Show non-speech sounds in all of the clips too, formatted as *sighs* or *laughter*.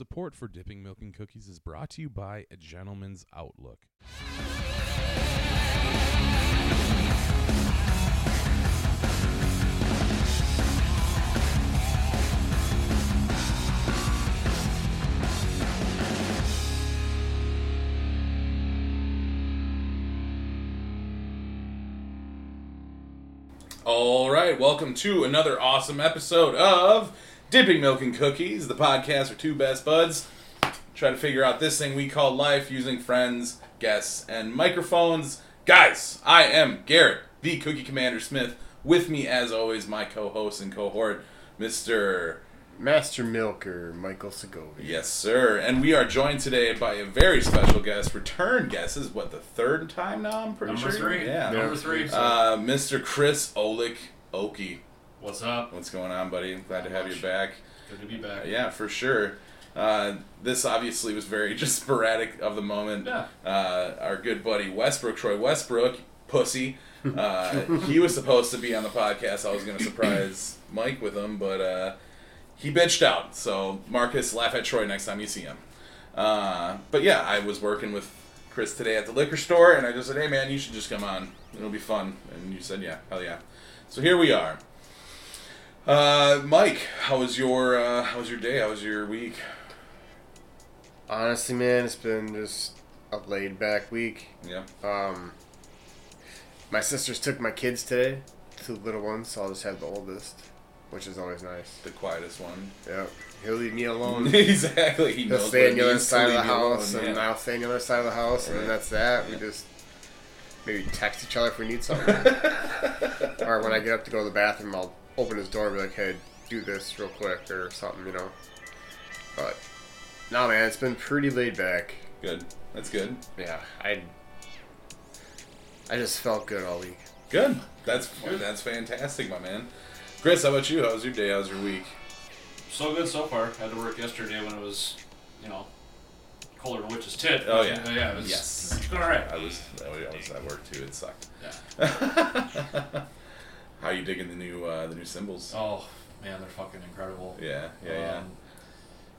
Support for Dipping Milk and Cookies is brought to you by A Gentleman's Outlook. All right, welcome to another awesome episode of Dipping Milk and Cookies, the podcast for two best buds. Try to figure out this thing we call life using friends, guests, and microphones. Guys, I am Garrett, the Cookie Commander Smith. With me, as always, my co-host and cohort, Mr. Master Milker, Michael Segovia. Yes, sir. And we are joined today by a very special guest, return guest. This is what the third time now. I'm pretty Number sure. three. Yeah. Number three. Uh, Mr. Chris Olick Oki. What's up? What's going on, buddy? Glad to have you back. Good to be back. Yeah, for sure. Uh, this obviously was very *laughs* just sporadic of the moment. Yeah. Uh, our good buddy Westbrook, Troy Westbrook, pussy. *laughs* Uh, he was supposed to be on the podcast. I was going to surprise *coughs* Mike with him, but uh, he bitched out. So Marcus, laugh at Troy next time you see him. Uh, but yeah, I was working with Chris today at the liquor store, and I just said, "Hey man, you should just come on. It'll be fun." And you said, "Yeah, hell yeah." So here we are. Uh, Mike, how was your uh, how was your day? How was your week? Honestly, man, it's been just a laid back week. Yeah. Um, my sisters took my kids today, two little ones, so I'll just have the oldest, which is always nice. The quietest one. Yeah, he'll leave me alone. *laughs* exactly. He He'll stay on the other side of the you alone, house, and yeah. I'll stay on the other side of the house, and then that's that. Yeah. We just maybe text each other if we need something. *laughs* or when I get up to go to the bathroom, I'll open his door and be like, "Hey, do this real quick" or something, you know. But nah, man, it's been pretty laid back. Good. That's good. Yeah, I I just felt good all week. Good. That's good. that's fantastic, my man. Chris, how about you? How was your day? How was your week? So good so far. Had to work yesterday when it was, you know, colder than a witch's tit. Oh, yeah. Uh, yeah. It was, Yes. Alright. I was I was at work too. It sucked. Yeah. *laughs* how you digging the new uh, the new cymbals? Oh man, they're fucking incredible. Yeah. Yeah. Yeah. Um,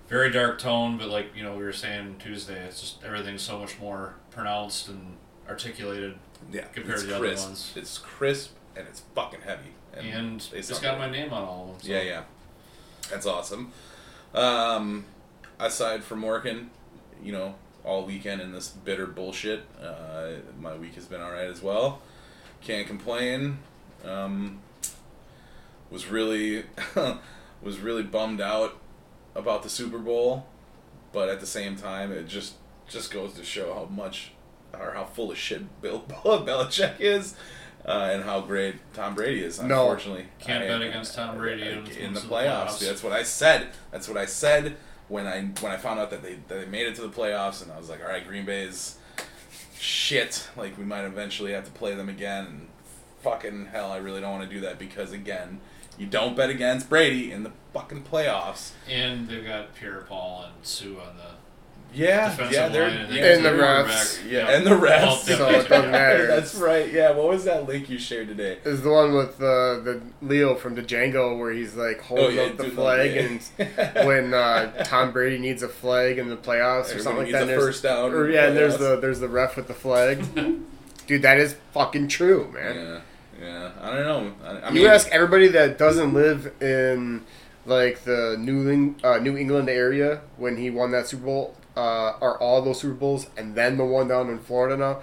very dark tone, but like you know we were saying Tuesday, it's just everything's so much more pronounced and articulated, yeah. compared it's to the other crisp. ones. It's crisp and it's fucking heavy. and they it's got my name on all of them. So. Yeah, yeah. That's awesome. Um, aside from working, you know, all weekend in this bitter bullshit, uh, my week has been alright as well. Can't complain. Um, was really *laughs* was really bummed out about the Super Bowl, but at the same time, it just just goes to show how much or how full of shit Bill *laughs* Belichick is. Uh, and how great Tom Brady is. No. Unfortunately, Can't I- bet against Tom Brady in, in- in the in the playoffs. playoffs. That's what I said. That's what I said when I when I found out that they that they made it to the playoffs, and I was like, all right, Green Bay's shit. Like we might eventually have to play them again. And fucking hell, I really don't want to do that because again, you don't bet against Brady in the fucking playoffs. And they've got Pierre Paul and Suh on the Yeah, yeah, they're and, yeah, they And the refs. quarterback. yeah, and the refs. So it doesn't matter. That's right. Yeah, what was that link you shared today? Is the one with uh, the Leo from the Django where he's like holding Oh, yeah, up the flag, and *laughs* when uh, Tom Brady needs a flag in the playoffs or Everybody something like that. a first down Or, yeah, and there's the there's the ref with the flag. *laughs* Dude, that is fucking true, man. Yeah, yeah. I don't know. I, I you mean, ask everybody that doesn't live in like the New Eng- uh, New England area when he won that Super Bowl, uh, or all those Super Bowls, and then the one down in Florida now.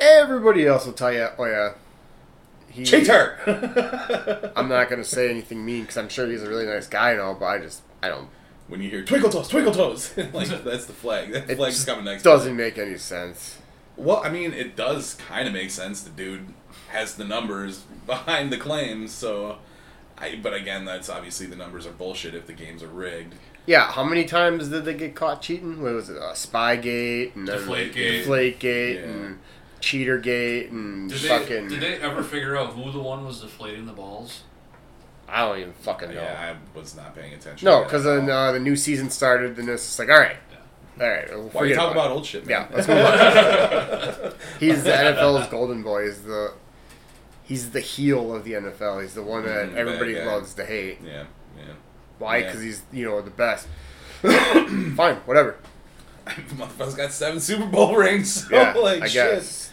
Everybody else will tell you, oh yeah, he, cheater. *laughs* I'm not gonna say anything mean because I'm sure he's a really nice guy and all, but I just I don't. when you hear twinkle toes, twinkle toes, *laughs* like *laughs* that's the flag. That flag's coming next. doesn't make any sense. Well, I mean, it does kind of make sense. The dude has the numbers *laughs* behind the claims, so. I, but again, that's obviously the numbers are bullshit if the games are rigged. Yeah, how many times did they get caught cheating? What was it? Uh, Spygate and then Deflategate. Deflategate Yeah. and Cheatergate and Did they, fucking. did they ever figure out who the one was deflating the balls? I don't even fucking know. Yeah, I was not paying attention. No, because at then uh, the new season started, and it's just like, all right, all right. We'll Why are you talking about about old shit, Yeah, let's move on. *laughs* He's the NFL's golden boy. He's the he's the heel of the NFL. He's the one that Mm, everybody loves to hate. yeah, yeah. Why? Yeah. Because he's you know the best. *coughs* Fine, whatever. *laughs* Motherfucker's got seven Super Bowl rings. *laughs* So, Yeah, like, I shit. guess.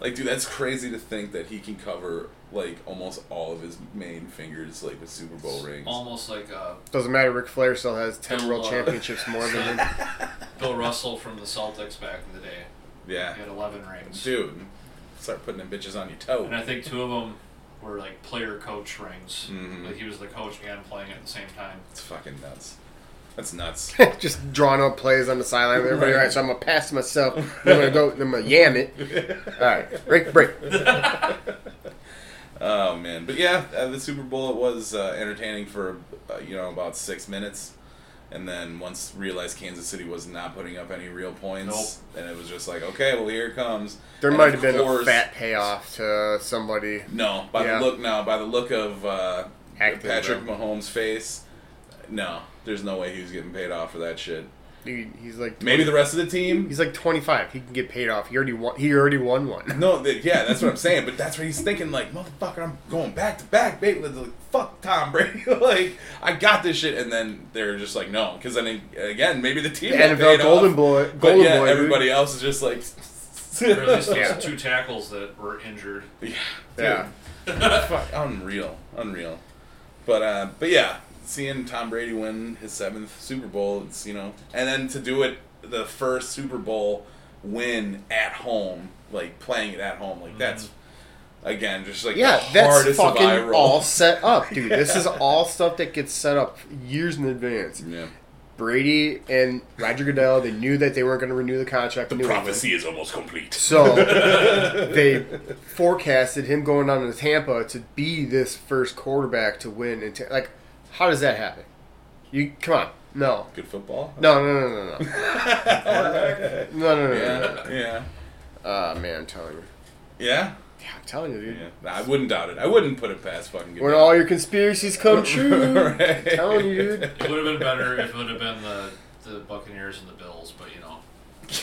Like, dude, that's crazy to think that he can cover like almost all of his main fingers like with Super Bowl rings. Almost like uh, Doesn't matter. Ric Flair still has ten Bill, world uh, championships more than him. *laughs* Bill Russell from the Celtics back in the day. Yeah, He had 11 rings. dude, start putting them bitches on your toe. And I think two of them were like player coach rings. Mhm. Like he was the coach and playing at the same time. It's fucking nuts. That's nuts. *laughs* Just drawing up plays on the sideline. with Everybody, Right. all right, so I'm gonna pass to myself. I'm gonna go. I'm gonna yam it. *laughs* All right, break, break. *laughs* Oh man, but yeah, uh, the Super Bowl it was uh, entertaining for uh, you know about six minutes, and then once realized Kansas City was not putting up any real points, and it was just like, okay, well here it comes. There And might of have been a course- fat payoff to somebody. No, by Yeah. the look now, by the look of uh, Patrick bro. Mahomes' face, no, there's no way he was getting paid off for that shit. Dude, he's like Maybe the rest of the team. he's like 25. He can get paid off. He already won. He already won one. *laughs* No, th- yeah, that's what I'm saying. But that's what he's thinking. Like, motherfucker, I'm going back to back, baby. Like, fuck Tom Brady. *laughs* like, I got this shit. And then they're just like, no, because then again, maybe the team The got NFL paid Golden off, Boy, But yeah, Boy. dude. everybody else is just like, Or at least *laughs* Yeah. two tackles that were injured. yeah, Yeah. dude. fuck, unreal, unreal. But uh, but yeah, seeing Tom Brady win his seventh Super Bowl, it's you know, and then to do it the first Super Bowl win at home, like playing it at home, like that's mm-hmm. again just like Yeah, the that's hardest fucking viral. all set up, dude. *laughs* This is all stuff that gets set up years in advance. Yeah, Brady and Roger Goodell, they knew that they weren't going to renew the contract. the in New England. prophecy is almost complete. So *laughs* they forecasted him going on to Tampa to be this first quarterback to win. And ta- like, how does that happen? You come on. No. Good football? No, no, no, no, no. *laughs* no, no, no, yeah, no, Yeah. Uh, man, I'm telling you. Yeah? Yeah, I'm telling you, dude. Yeah. Nah, I wouldn't doubt it. I wouldn't put it past fucking Goodell. When all your conspiracies come *laughs* true. right. I'm telling you, dude. It would have been better if it would have been the, the Buccaneers and the Bills, but, you know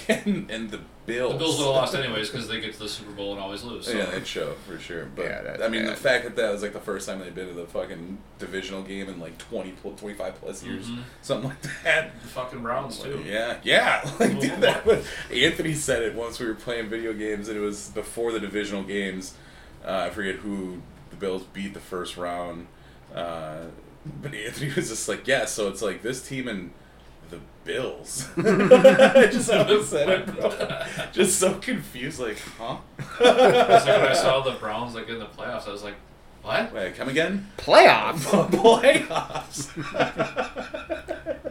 and, *laughs* and the Bills. The Bills would have lost anyways because they get to the Super Bowl and always lose. So. Yeah, they'd show for sure. But Yeah, that's I mean, the fact that that was like the first time they'd been to the fucking divisional game in like 20, 25 plus years, Mhm. something like *laughs* that. The fucking Browns, too. Yeah, yeah. *laughs* Like, dude, that was, Anthony said it once we were playing video games, and it was before the divisional games. Uh, I forget who the Bills beat the first round, uh, but Anthony was just like, "Yeah." So it's like this team and the Bills. *laughs* *laughs* I just how he said it, bro. Just so confused, like, huh? It's like when I saw the Browns like in the playoffs, I was like, what? Wait, come again? Playoffs. *laughs* Playoffs.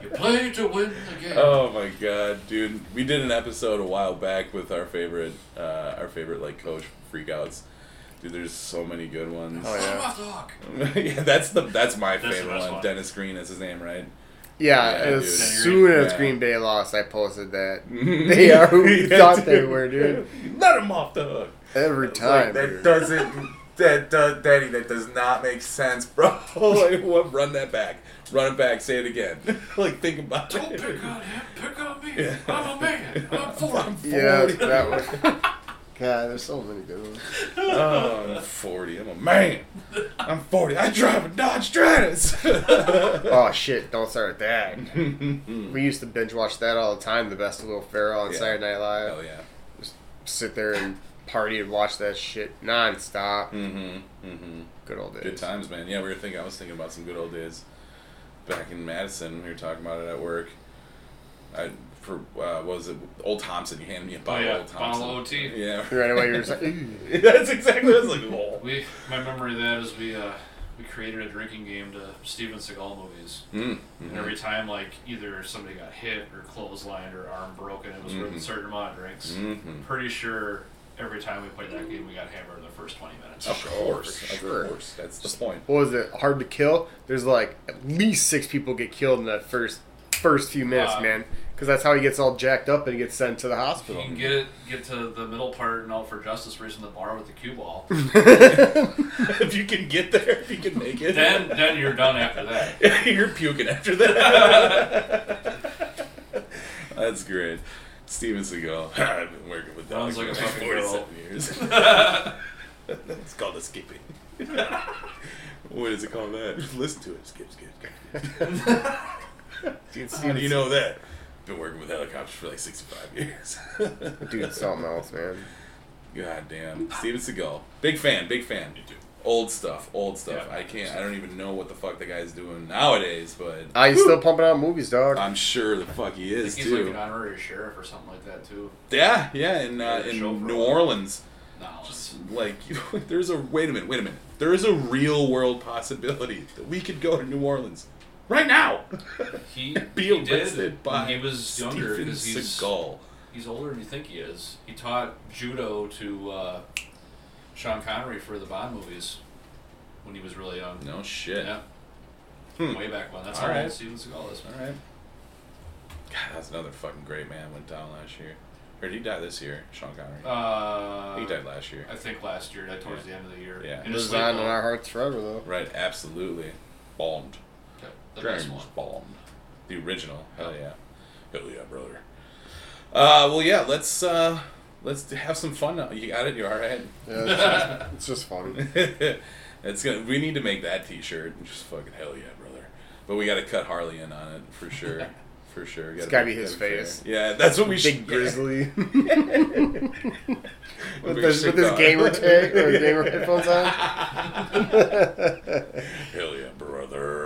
You play to win the game. oh my god, dude! We did an episode a while back with our favorite, uh, our favorite like coach freakouts. Dude, there's so many good ones. Oh, yeah. I'm off the hook. yeah, that's the that's my That's the favorite best one. one. Dennis Green is his name, right? Yeah, Yeah, as dude. soon as Yeah. Green Bay lost, I posted that. *laughs* They are who we *laughs* Yeah, thought they were, dude. Let them off the hook. Every Like, time. that dude. doesn't. That, that, Daddy, that does not make sense, bro. *laughs* like, what? Run that back. Run it back. Say it again. like, think about Don't it. pick on him. Pick on me. Yeah. I'm a man. I'm forty. Yeah, that was. God, there's so many good ones. Oh, I'm 40. I'm a man. I'm 40. I drive a Dodge Stratus. *laughs* Oh shit! Don't start with that. *laughs* We used to binge watch that all the time. The best of Will Ferrell on Yeah. Saturday Night Live. Oh, yeah. Just sit there and party and watch that shit nonstop. Mm-hmm. Mm-hmm. Good old days. Good times, man. Yeah, we were thinking. I was thinking about some good old days back in Madison. We were talking about it at work. I for uh, what was it Old Thompson? You handed me a bottle Oh, yeah. of Old Thompson. Bottle of OT. Yeah. Right away, you were just *laughs* like, "Ooh." *laughs* That's exactly what I was like. Oh. We, my memory of that is we, uh, we created a drinking game to Steven Seagal movies. Mm. And every time, like, either somebody got hit or clotheslined or arm broken, it was worth Mhm. a certain amount of drinks. Mm-hmm. Pretty sure every time we played that game, we got hammered in the first 20 minutes. Of course, for of sure. course. That's the point. what was it? Hard to kill. There's like at least six people get killed in that first first few minutes, Wow. man. Because that's how he gets all jacked up and he gets sent to the hospital. you can get it, get to the middle part and all for justice, raising the bar with the cue ball. *laughs* if you can get there, if you can make it, then, then you're done after that. *laughs* you're puking after that. *laughs* That's great. Steven Seagal. I've been working with dogs like for a like fucking 47 years. it's called a skipping. what is it called that? Listen to it. Skip, skip, skip. Dude, How do you know that? Been working with helicopters for like 65 years. *laughs* Dude, something else, man. God damn. Steven Seagal. Big fan, big fan. Old stuff, old stuff. Yeah. I can't, I don't even know what the fuck the guy's doing nowadays, but Ah, he's still pumping out movies, dog. I'm sure the fuck he I is think he's like too. an honorary sheriff or something like that too. Yeah, yeah, in, uh, in New. Orleans. No, Just like, *laughs* there's a, wait a minute, wait a minute. There is a real world possibility that we could go to New Orleans right now. he *laughs* Be he did arrested by when he was younger Steven because he's Seagal. he's older than you think he is. He taught judo to uh, Sean Connery for the Bond movies when he was really young. No shit. Yeah, Hmm. way back when. That's All how right. old Steven Seagal is. All right. God, that's another fucking great man went down last year. Or did he die this year? Sean Connery. Uh, he died last year. I think last year, like, towards Yeah. the end of the year. Yeah. In his Lives sleep, on in our hearts forever, though. Right, absolutely. Bond. Yeah, the best one. Bond. The original. Hell yeah. Hell yeah, brother. Uh, well, yeah. Let's uh, let's have some fun. Now. You got it. You all right? Yeah, it's just, it's just funny. *laughs* it's gonna. We need to make that T-shirt. Just fucking hell yeah, brother. But we got to cut Harley in on it for sure. *laughs* For sure. It's gotta be his face. fair. Yeah, that's what we should. Big grizzly. *laughs* With with, big his, shit with his dog. gamer tag or gamer headphones on. Hell yeah, brother.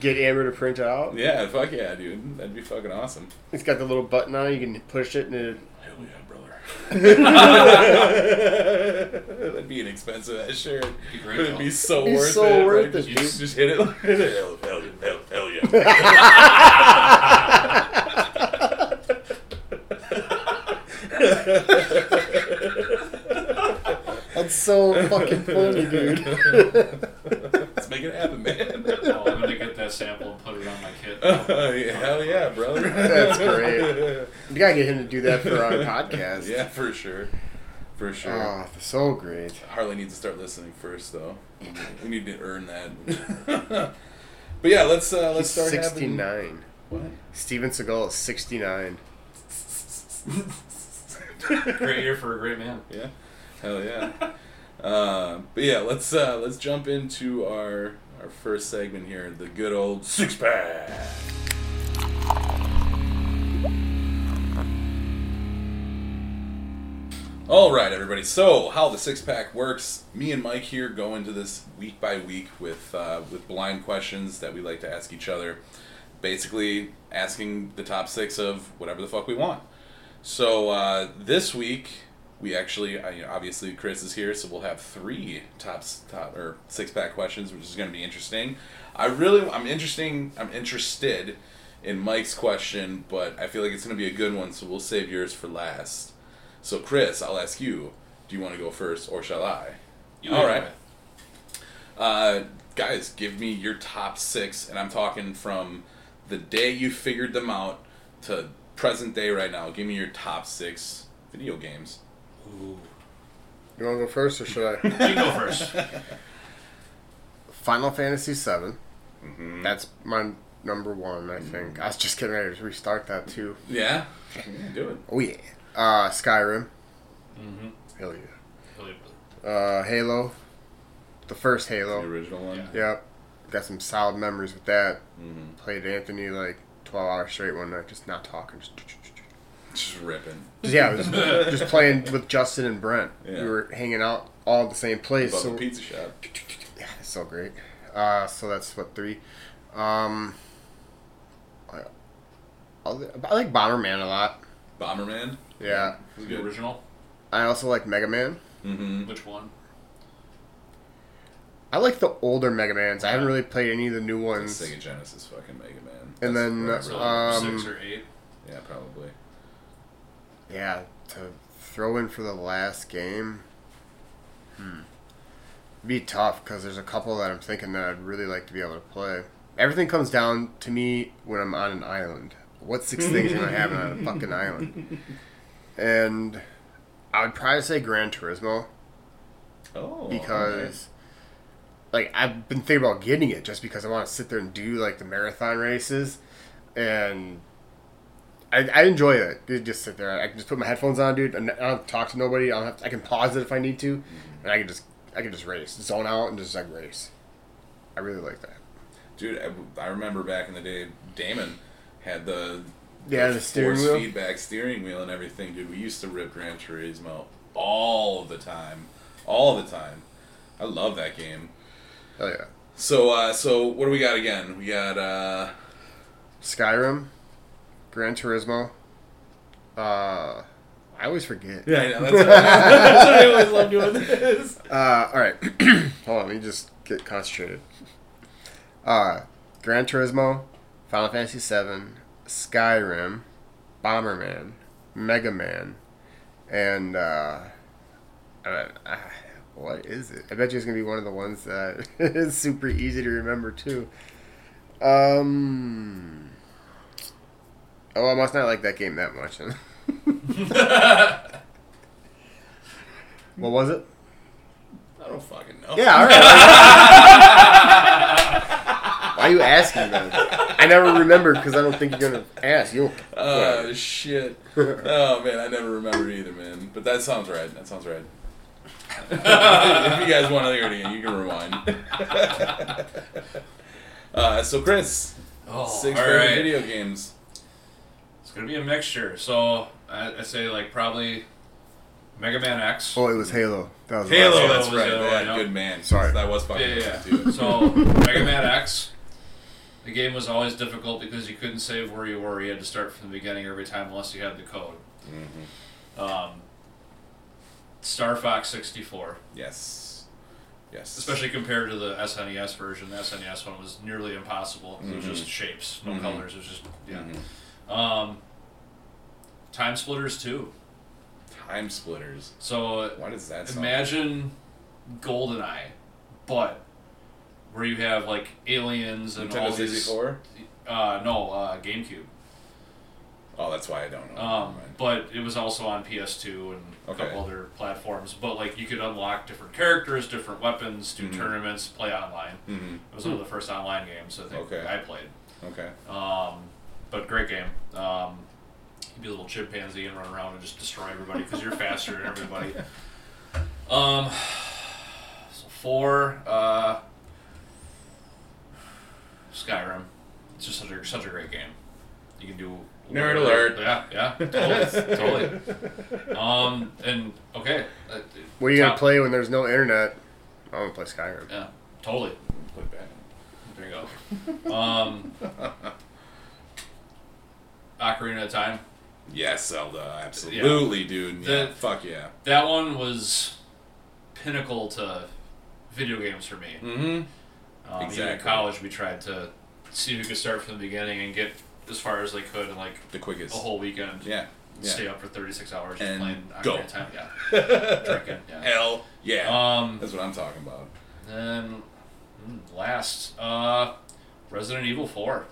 Get Amber to print it out. Yeah, fuck yeah, dude. That'd be fucking awesome. It's got the little button on it. You can push it and it. Hell yeah, brother. *laughs* *laughs* That'd be an expensive ass shirt. Be great, But it'd be though. so Be worth so it. worth right? it, Just, dude. just hit it. like- *laughs* hell, hell, hell, hell That's so fucking funny, dude. Let's make it happen, man. Oh, I'm gonna get that sample and put it on my kit. *laughs* Yeah, hell yeah, brother. *laughs* That's great. *laughs* We gotta get him to do that for our podcast. Yeah, for sure. For sure. Oh, so great. Harley needs to start listening first, though. We need to earn that. but yeah, let's uh, let's He's start having. 69. What? Steven Seagal is 69. Great year for a great man. Yeah, hell yeah. uh, but yeah, let's uh, let's jump into our our first segment here, the good old six pack. All right, everybody. So, how the six pack works? Me and Mike here go into this week by week with uh, with blind questions that we like to ask each other. Basically, asking the top six of whatever the fuck we want. So uh, this week we actually, I, you know, obviously Chris is here, so we'll have three tops top or six pack questions, which is going to be interesting. I really, I'm interesting, I'm interested in Mike's question, but I feel like it's going to be a good one, so we'll save yours for last. So Chris, I'll ask you: Do you want to go first, or shall I? You All right. Uh, guys, give me your top six, and I'm talking from the day you figured them out to present day right now. Give me your top six video games. Ooh. You want to go first or should I? *laughs* You go first. Final Fantasy VII. Mm-hmm. That's my number one, I think. I was just getting ready to restart that too. Yeah, Yeah, do it. Oh, yeah. Uh, Skyrim. mm-hmm. Hell yeah. Uh, Halo. The first Halo, The original one. Yeah. Yep. Got some solid memories with that. Mm-hmm. Played Anthony like 12 hours straight one night, just not talking. Just, Just ripping. just yeah, just, just playing with Justin and Brent. Yeah. We were hanging out all at the same place. Above So the pizza shop. Yeah, it's so great. Uh, so that's what three. Um, I, I like Bomberman a lot. Bomberman. Yeah. It's The good. original. I also like Mega Man. Mm-hmm. Which one? I like the older Mega Mans. I haven't really played any of the new ones. Sega Genesis fucking Mega Man. And That's then, where really- Um, six or eight. yeah, probably. Yeah, to throw in for the last game. Hmm. Be tough because there's a couple that I'm thinking that I'd really like to be able to play. Everything comes down to me when I'm on an island. What six things am I having on a *laughs* fucking island? And I would probably say Gran Turismo Oh. because, like, I've been thinking about getting it just because I want to sit there and do like the marathon races, and I, I enjoy it. You just sit there. I can just put my headphones on, dude, and I don't have to talk to nobody. I don't have to, I can pause it if I need to, and I can just I can just race, zone out, and just like race. I really like that. dude, I, I remember back in the day, Damon had the Yeah, the steering force wheel. feedback steering wheel and everything, dude. We used to rip Gran Turismo all the time, all the time. I love that game. Oh yeah. So, uh, so what do we got again? We got uh, Skyrim, Gran Turismo. Uh, I always forget. yeah, I know, that's, that's *laughs* what I always love doing *laughs* this. Uh, all right. *clears throat* Hold on. Let me just get concentrated. Uh, Gran Turismo, Final Fantasy VII, Skyrim, Bomberman, Mega Man, and uh, uh, uh, what is it? I bet you it's gonna be one of the ones that *laughs* is super easy to remember too. Um. Oh, I must not like that game that much. *laughs* what was it? I don't fucking know. Yeah, all right. *laughs* Why are you asking then? I never remember because I don't think you're gonna ask. You. Oh shit. *laughs* Oh man, I never remember either, man. But that sounds right. That sounds right. if you guys want to hear it again, you can rewind. uh, so Chris, Oh, six favorite right. video games. It's gonna be a mixture. So I, I say like probably Mega Man X. Oh, it was Halo. That was Halo, Halo that's was right. the other Yeah, one, yeah. good man. Sorry. that was fucking Yeah, yeah, fun. So *laughs* Mega Man X. The game was always difficult because you couldn't save where you were. You had to start from the beginning every time unless you had the code. Mhm. Um, Star Fox 64, Yes, yes. especially compared to the SNES version. The SNES one was nearly impossible. 'cause It was just shapes, no Mhm. colors. It was just yeah. Um, Time Splitters too. Time splitters. So Why does that sound? imagine GoldenEye, but where you have like aliens and all Nintendo these. 64. Uh, no, uh, GameCube. Oh, that's why I don't know. Um, but it was also on PS2 and a Okay. couple other platforms. But like you could unlock different characters, different weapons, do Mhm. tournaments, play online. Mhm. It was one of the first online games I think Okay. I played. Okay. Um, but great game. Um, you'd be a little chimpanzee and run around and just destroy everybody because you're faster than everybody. *laughs* Um, so four, uh, Skyrim. It's just such a such a great game. You can do Nerd alert. Yeah, yeah, totally, totally. *laughs* Um, and okay, uh, What are you gonna play when there's no internet? I'm gonna play Skyrim. Yeah, totally. Put it back. There you go. Um, *laughs* Ocarina of Time. Yes, Zelda. Absolutely, dude. Yeah. Fuck yeah. That one was pinnacle to video games for me. Mm-hmm. Um, Even in college, we tried to see if we could start from the beginning and get as far as they could in like The quickest. a whole weekend. Yeah. Stay up for 36 hours just And playing go. Ocarina Time. Yeah. *laughs* Drinking. Yeah. Hell yeah. Um, That's what I'm talking about. then mm, last, uh, Resident Evil 4.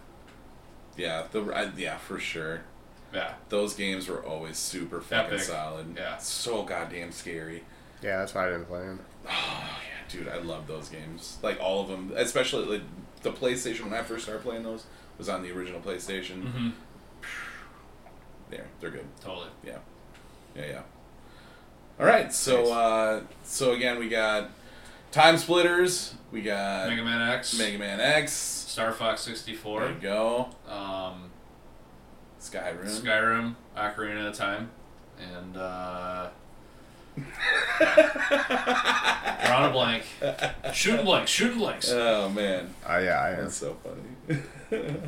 Yeah. The I, yeah for sure. Yeah. Those games were always super fucking Epic. solid. Yeah. So goddamn scary. Yeah, that's why I didn't play them. Oh yeah, dude, I love those games. Like all of them, especially like the PlayStation. When I first started playing those, was on the original PlayStation. Mm-hmm. There, they're good. Totally. Yeah, yeah, yeah. All right, so uh, so again, we got Time Splitters. We got Mega Man X. Mega Man X. Star Fox 64. There you go. Um, Skyrim. Skyrim, Ocarina of Time, and uh, *laughs* drawing a blank. Shooting blanks, shooting blanks. oh man, Oh yeah, I am. that's so funny. *laughs*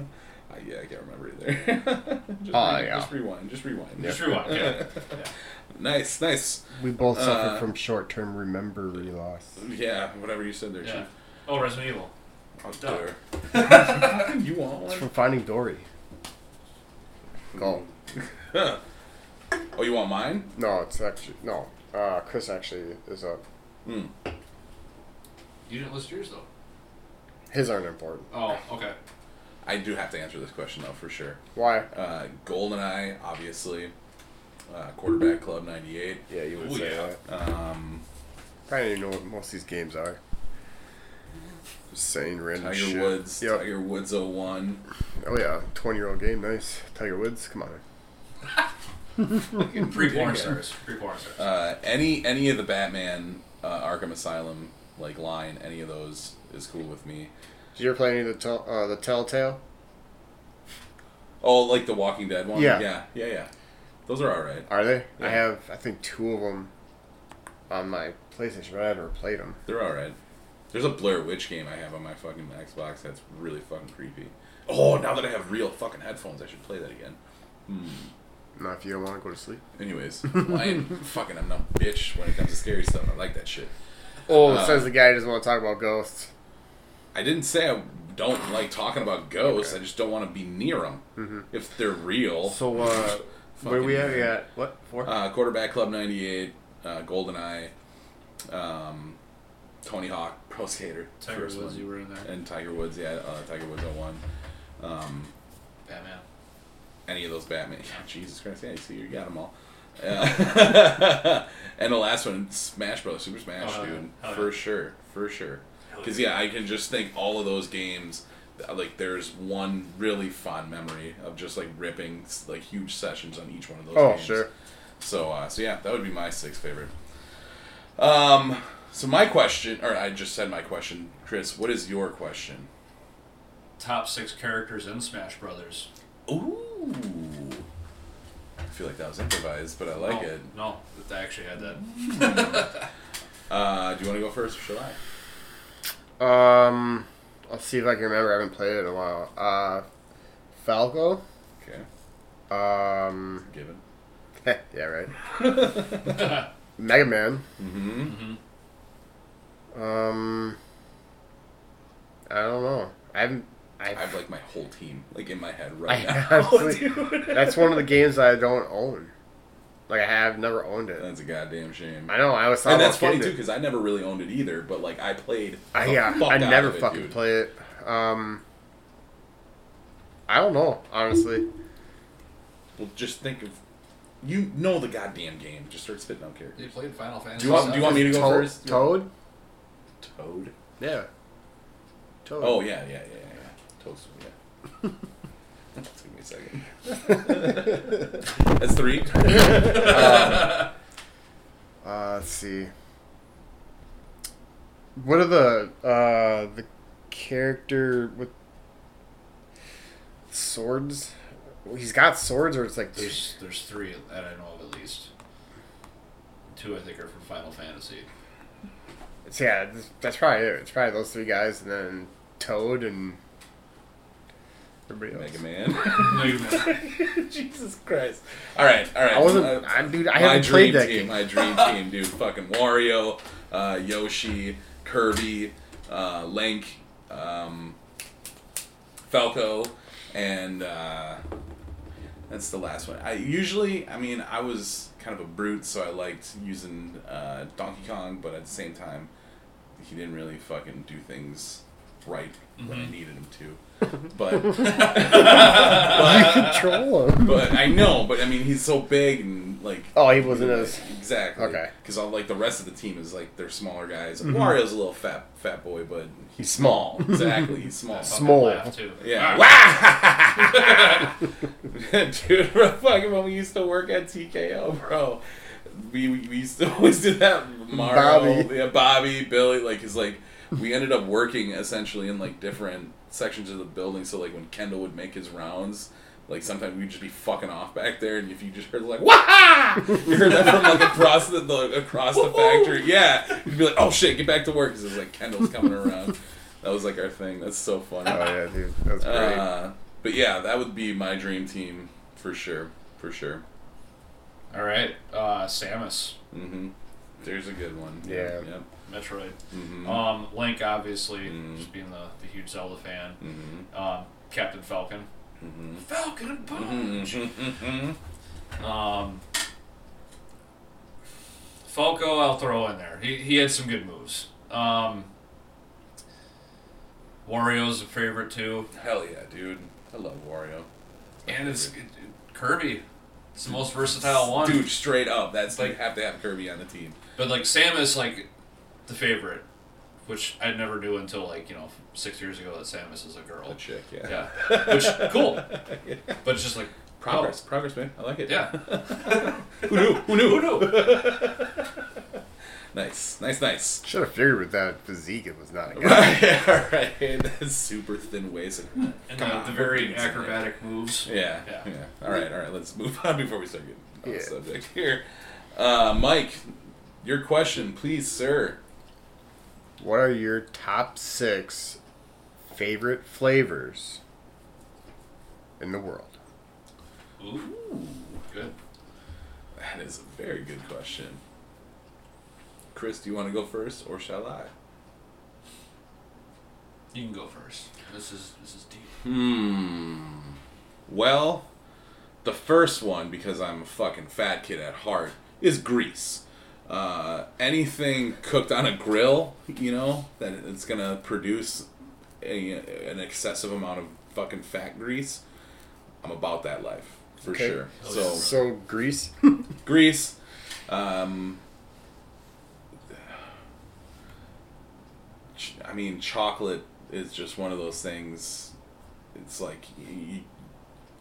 Uh, yeah, I can't remember either. *laughs* just, Oh, re- yeah. just rewind. Just rewind. Just rewind, yeah. yeah. Nice, nice. We both Uh, suffer from short-term memory loss. Yeah, whatever you said there, Yeah. Chief. Oh, Resident Evil. Oh, Duh. *laughs* you want one? It's from Finding Dory. Go. *laughs* oh, you want mine? No, it's actually no. Uh, Chris actually is up. Hmm. You didn't list yours though. His aren't important. Oh, okay. I do have to answer this question though for sure. Why? Uh, Goldeneye, obviously. Uh, Quarterback Club '98. Yeah, you would Ooh, say yeah. that. Um, I don't even know what most of these games are. Just saying random Tiger shit. Woods. Yep. Tiger Woods 01. Oh yeah, twenty-year-old game. Nice. Tiger Woods. Come on. Pre-porn stars. Pre-porn stars. Uh, any any of the Batman uh, Arkham Asylum like line, any of those is cool with me. Did you ever play any of the tel- uh, the Telltale? Oh, like the Walking Dead one. Yeah. yeah, yeah, yeah. Those are all right. Are they? Yeah. I have I think two of them on my PlayStation, but I never played them. They're all right. There's a Blair Witch game I have on my fucking Xbox that's really fucking creepy. Oh, now that I have real fucking headphones, I should play that again. Hmm. Not if you don't want to go to sleep. Anyways, *laughs* I ain't fucking I'm no bitch when it comes to scary stuff. I like that shit. Oh, Uh, says the guy who doesn't want to talk about ghosts. I didn't say I don't like talking about ghosts. Okay. I just don't want to be near them Mhm. if they're real. So, uh, where we at? weird. We at what four? Uh, quarterback club '98, uh, Goldeneye, um, Tony Hawk, *laughs* Pro Skater, Tiger first Woods, one. you were in there. and Tiger Woods. Yeah, uh, Tiger Woods 01. Um, Batman. any of those Batman. *laughs* Yeah, Jesus Christ, yeah, you see, you got them all. Uh, *laughs* and the last one, Smash Bros. Super Smash, Oh, hell yeah. dude, for yeah. sure, for sure. Because yeah, I can just think all of those games. Like, there's one really fond memory of just like ripping like huge sessions on each one of those. oh, games. sure. So, uh, so yeah, that would be my sixth favorite. Um, so my question, or I just said my question, Chris. What is your question? Top six characters in Smash Brothers. Ooh, I feel like that was improvised, but I like no, it. No, I actually had that. *laughs* Uh, do you want to go first, or should I? Um, let's see if I can remember. I haven't played it in a while. Uh, Falco. Okay, Um, given. *laughs* yeah, right. *laughs* Mega Man. Mm-hmm. hmm Um, I don't know. I haven't. I I've, like my whole team like in my head I right now, have- dude. that's one of the games I don't own. Like I have never owned it. That's a goddamn shame. I know. I was thought And that's funny too, because I never really owned it either. But like I played. I, yeah, fuck I out never it, fucking dude. play it. Um, I don't know, honestly. Well, just think of. You know the goddamn game. Just start spitting out characters. You played Final Fantasy. Do you want- do you want me to go Toad? first? Toad? Toad. Yeah. Toad. Oh yeah, yeah, yeah, yeah. yeah. Toast. *laughs* Yeah. Give me a second. *laughs* That's three. *laughs* Uh, let's see. What are the uh the character with swords? He's got swords, or it's like There's there's three that I know of at least. Two I think are from Final Fantasy. it's yeah. That's probably it. It's probably those three guys, and then Toad and everybody else. *laughs* Mega Man. No, *laughs* you. Jesus Christ. All right, all right. I wasn't, Uh, I, dude. I my haven't dream played that team. game. My dream team, dude. *laughs* Fucking Wario, uh, Yoshi, Kirby, uh, Link, um, Falco, and uh, that's the last one. I usually, I mean, I was kind of a brute, so I liked using uh, Donkey Kong, but at the same time, he didn't really fucking do things right when I Mhm. needed him to. *laughs* But *laughs* you control him. but I know, but I mean, he's so big and like. Oh, he wasn't as exactly Okay. because all like the rest of the team is like they're smaller guys. Mhm. Wario's a little fat fat boy, but He's small. exactly, he's small. Small. laugh, too. Yeah, Ah. *laughs* dude, fucking when we used to work at TKO, bro. We, we we used to always do that. Mario, Bobby. yeah, Bobby, Billy, like is like we ended up working essentially in like different sections of the building. So like when Kendall would make his rounds, like sometimes we'd just be fucking off back there, and if you just heard like "Wah!" you heard that from like across the, the across the factory. Yeah, you'd be like, "Oh shit, get back to work!" Because it's like Kendall's coming around. That was like our thing. That's so funny. Oh yeah, dude. That's great. Uh, but yeah, that would be my dream team for sure. For sure. All right, uh, Samus, hmm There's a good one. Yeah. Yep. Metroid. hmm Um, Link, obviously, Mhm. just being the, the huge Zelda fan. hmm Um, Captain Falcon. hmm Falcon Punch. hmm Um, Falco, I'll throw in there. He, he had some good moves. Um, Wario's a favorite too, Hell yeah, dude. I love Wario. and it's it, Kirby. It's the most versatile one. Dude, straight up. That's like Like- have to have Kirby on the team. But like Samus, like the favorite, which I never knew until like you know six years ago that Samus is a girl. A chick, yeah. Yeah, which cool. *laughs* But it's just like Progress, progress, man. I like it. Yeah. *laughs* Who knew? Who knew? Who knew? *laughs* Nice, nice, nice. Should have figured with that physique it was not a guy. Right, all right. That's super thin waist. And Come the, on, the very we're acrobatic moves. Yeah, yeah, Yeah. All right, all right. Let's move on before we start getting off Yeah. the subject here. Uh, Mike, your question, please, sir. What are your top six favorite flavors in the world? Ooh, good. That is a very good question. Chris, do you want to go first, or shall I? You can go first. This is this is deep. Hmm. Well, the first one, because I'm a fucking fat kid at heart, is grease. Uh, anything cooked on a grill, you know, that it's gonna produce a, an excessive amount of fucking fat grease. I'm about that life for Okay. sure. Oh, So. So grease. *laughs* *laughs* grease. Um, ch- I mean, chocolate is just one of those things. It's like you,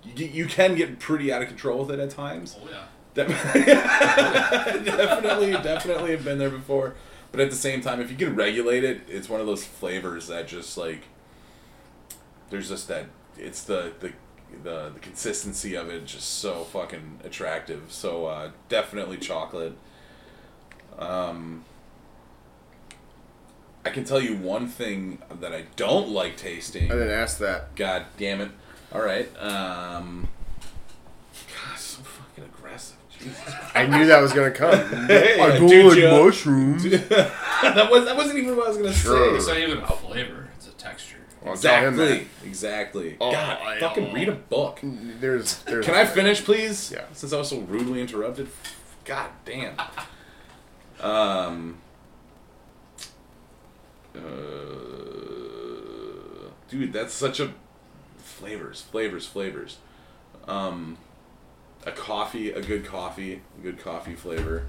you, you can get pretty out of control with it at times. Oh yeah. Definitely, *laughs* definitely, definitely have been there before. But at the same time, if you can regulate it, it's one of those flavors that just like there's just that it's the the the, the consistency of it just so fucking attractive. So uh, definitely chocolate. Um, I can tell you one thing that I don't like tasting. I didn't ask that. God damn it. All right. Um, God, so fucking aggressive. Jesus. I knew that was gonna come. *laughs* Hey, I I don't like joke. mushrooms. *laughs* that was that wasn't even what I was gonna Sure. It's say. not even a flavor. It's a texture. Well, tell him Exactly. Exactly. Oh, God, I- fucking read a book. that. There's, there's. Can I finish, please? Yeah. Since I was so rudely interrupted. God damn. Um. Uh, dude, that's such a flavors, flavors, flavors. Um, a coffee, a good coffee, a good coffee flavor.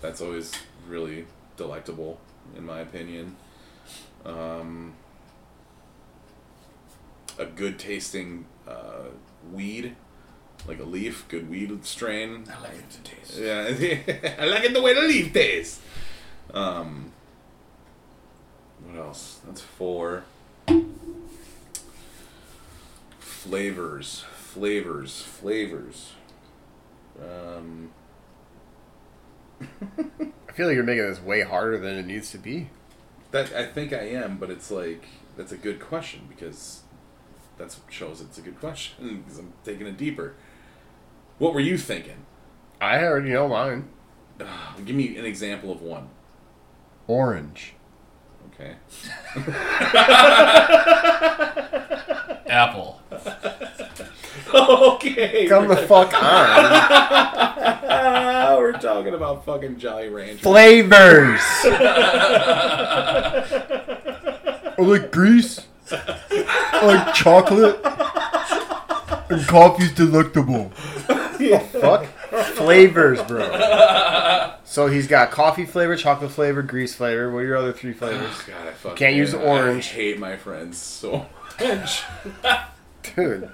That's always really delectable, in my opinion. Um, a good tasting uh, weed, like a leaf, good weed strain. I like it to taste. Yeah, *laughs* I like it the way the leaf tastes. Um, what else? That's four. Flavors, flavors, flavors. Um, I feel like you're making this way harder than it needs to be. that I think I am, but it's like that's a good question because that shows it's a good question *laughs* because I'm taking it deeper. What were you thinking? I already know mine. Ugh, give me an example of one. Orange. Okay. *laughs* Apple. *laughs* okay. Come the fuck *laughs* on. We're talking about fucking Jolly Rancher. Flavors. *laughs* I like grease. I like chocolate. And coffee's delectable. *laughs* Fuck. Flavors, bro. So he's got coffee flavor, chocolate flavor, grease flavor. What are your other three flavors? Oh, God, I fucking Can't use orange. I hate my friends so much. Dude,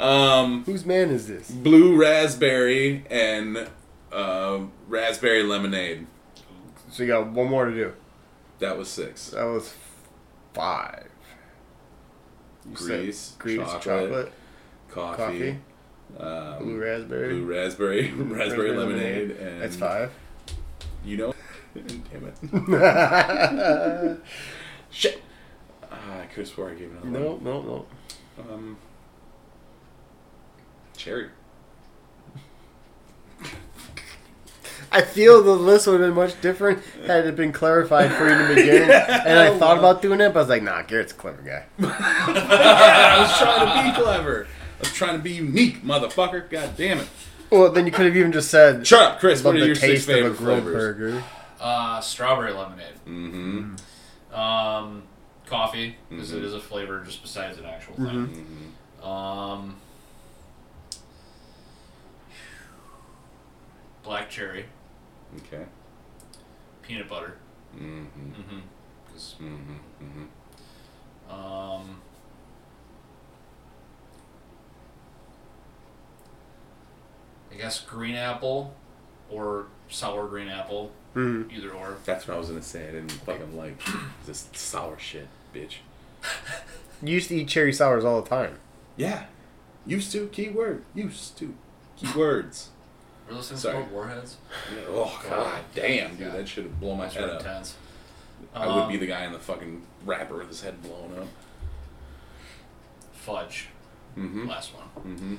Um, whose man is this? blue raspberry and uh, raspberry lemonade. So you got one more to do. That was six. That was five. You Grease, grease, chocolate, chocolate, Coffee, coffee, um, blue raspberry. blue raspberry, *laughs* raspberry lemonade, and That's five. You know, *laughs* damn it, *laughs* shit. Ah, I could have swore I gave another no, no, no. Um, cherry. *laughs* I feel the list would have been much different had it been clarified for you to begin. *laughs* beginning. And I thought about doing it, but I was like, nah, Garrett's a clever guy. *laughs* I was trying to be clever. I was trying to be unique, motherfucker. God damn it. Well, then you could have even just said, Shut up, Chris. What are the your six taste of a favorite flavors? burger. Uh, strawberry lemonade. Mm-hmm. Um, coffee because Mhm. is a flavor just besides an actual thing. Mm-hmm. Um, black cherry, Okay. peanut butter. Mm-hmm. Mm-hmm. Mm-hmm. Mm-hmm. Um, I guess green apple or sour green apple, Mhm. either or. That's what I was gonna say. I didn't fucking like *coughs* this sour shit, bitch. *laughs* You used to eat cherry sours all the time. Yeah. Used to keyword. Used to keywords. Were those things Sorry. called warheads? *laughs* Oh god damn, dude, God. that should have blown my Those head up. intense. I would be Um, the guy in the fucking wrapper with his head blown up. fudge. Mm-hmm. Last one. Mm-hmm.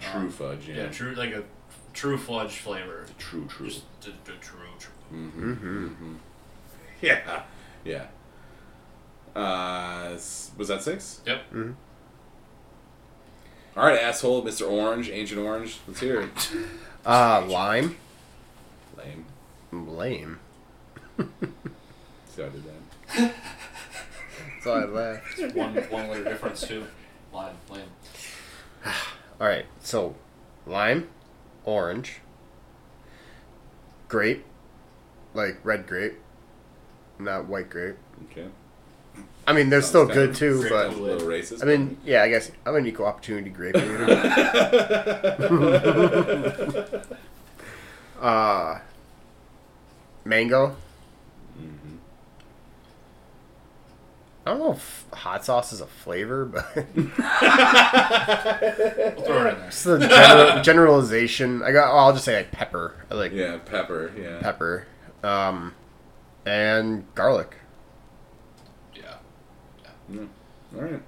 True Um, fudge, yeah. Yeah, true like a true fudge flavor. True, true. Just the, the true, true. Mm-hmm. Mhm. Mm-hmm. *laughs* Yeah. Yeah. Uh, s- was that six? Yep. All right, asshole, Mr. Orange, Ancient Orange. Let's hear it. *laughs* Uh, lime. Lame. Lame. See how I did that? *laughs* So I laughed. One one letter difference too. Lime, lame. *sighs* All right, so lime, orange, grape, like red grape, not white grape. Okay. I mean, they're still good too, but A little racist. I mean, yeah, I guess I'm an equal opportunity grape eater. *laughs* uh, mango. Mhm. I don't know if hot sauce is a flavor, but *laughs* We'll throw it in there. it's the general, generalization. I got. I'll just say like pepper. I like yeah, pepper. Yeah. pepper, um, and garlic. Yeah. All right.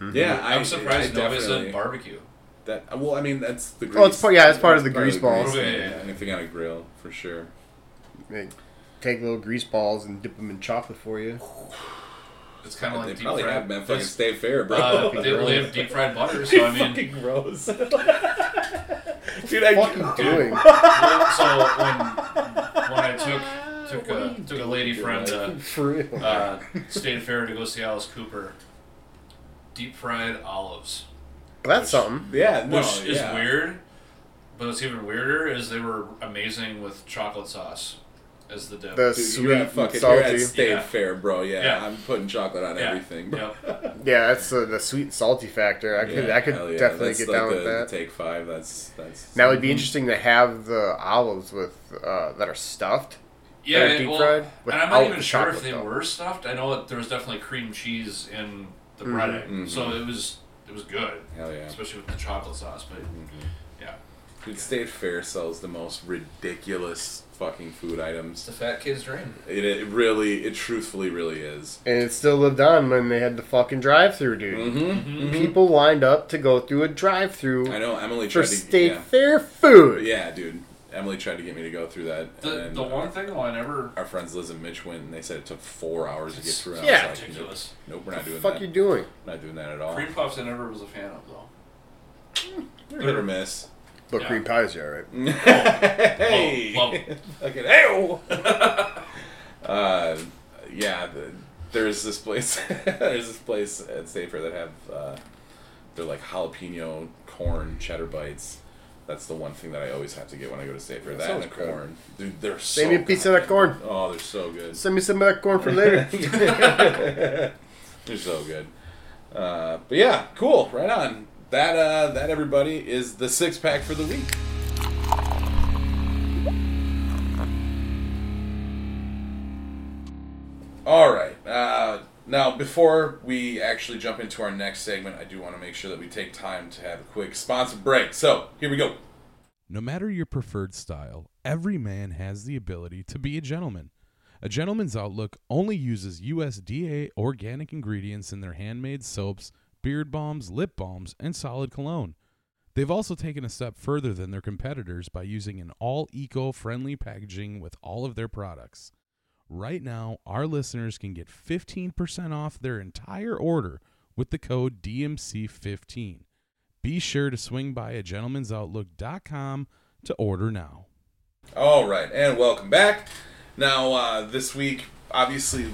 Mm-hmm. Yeah, I, I'm surprised I nobody definitely- said barbecue. That well, I mean that's the grease. Oh, it's part- yeah, it's part of the Part grease balls. thing, Yeah, yeah, yeah, yeah. Anything on a grill for sure. They take little grease balls and dip them in chocolate for you. It's kind of they like deep probably fried. have been fucking It's- stay fair, bro. Uh, *laughs* they, they have deep fried butter, so I mean, fucking gross. *laughs* Dude, I Fucking doing. so when when I took took a took a lady friend to *laughs* uh, State Fair to go see Alice Cooper, deep fried olives, That's something. Yeah, no, which is yeah. weird. But what's even weirder is they were amazing with chocolate sauce as the dip. The Dude, sweet you're at and fucking you're at salty. State Yeah. Fair, bro. Yeah, Yeah. I'm putting chocolate on yeah. everything. Bro. Yep. *laughs* Yeah, that's uh, the sweet and salty factor. I could, Yeah, I could yeah. definitely That's get like down the, with that. The take five. That's that's. Now it'd be interesting to have the olives with uh, that are stuffed. Yeah, They're and- deep well, fried and I'm not even sure if they though. were stuffed. I know that there was definitely cream cheese in the Mhm. breading, Mhm. so it was it was good, Hell yeah. especially with the chocolate sauce. But Mhm. yeah, Dude, State Fair sells the most ridiculous fucking food it's items. the fat kid's dream. It, it really, it truthfully really is. And it still lived on when they had the fucking drive-through, dude. Mm-hmm. People lined up to go through a drive-through I know Emily for tried to. state yeah. fair food. yeah, dude. Emily tried to get me to go through that. The, and the then one thing though, I never our friends Liz and Mitch went, and they said it took four hours to get through. And Yeah. I was like, nope, ridiculous. nope, we're not What the doing fuck that. you doing? Not doing that at all. Cream puffs, I never was a fan of though. They're hit or miss. But Yeah. cream pies, yeah, right? *laughs* hey, Love- *laughs* fucking hey. *laughs* uh, yeah, the, there's this place. there's this place at State Fair that have uh, they're like jalapeno corn cheddar bites. That's the one thing that I always have to get when I go to Fair. That That and the good. corn, dude, they're so. Send me a piece of that corn. Oh, they're so good. Send me some of that corn for later. *laughs* They're so good. Uh, but yeah, cool. Right on. That uh, that everybody is the six pack for the week. Now, before we actually jump into our next segment, I do want to make sure that we take time to have a quick sponsor break. So here we go. No matter your preferred style, every man has the ability to be a gentleman. A Gentleman's Outlook only uses USDA organic ingredients in their handmade soaps, beard balms, lip balms, and solid cologne. They've also taken a step further than their competitors by using an all eco friendly packaging with all of their products. Right now, our listeners can get 15% off their entire order with the code DMC15. Be sure to swing by a gentlemansoutlook.com to order now. All right, and welcome back. Now, uh, this week, obviously,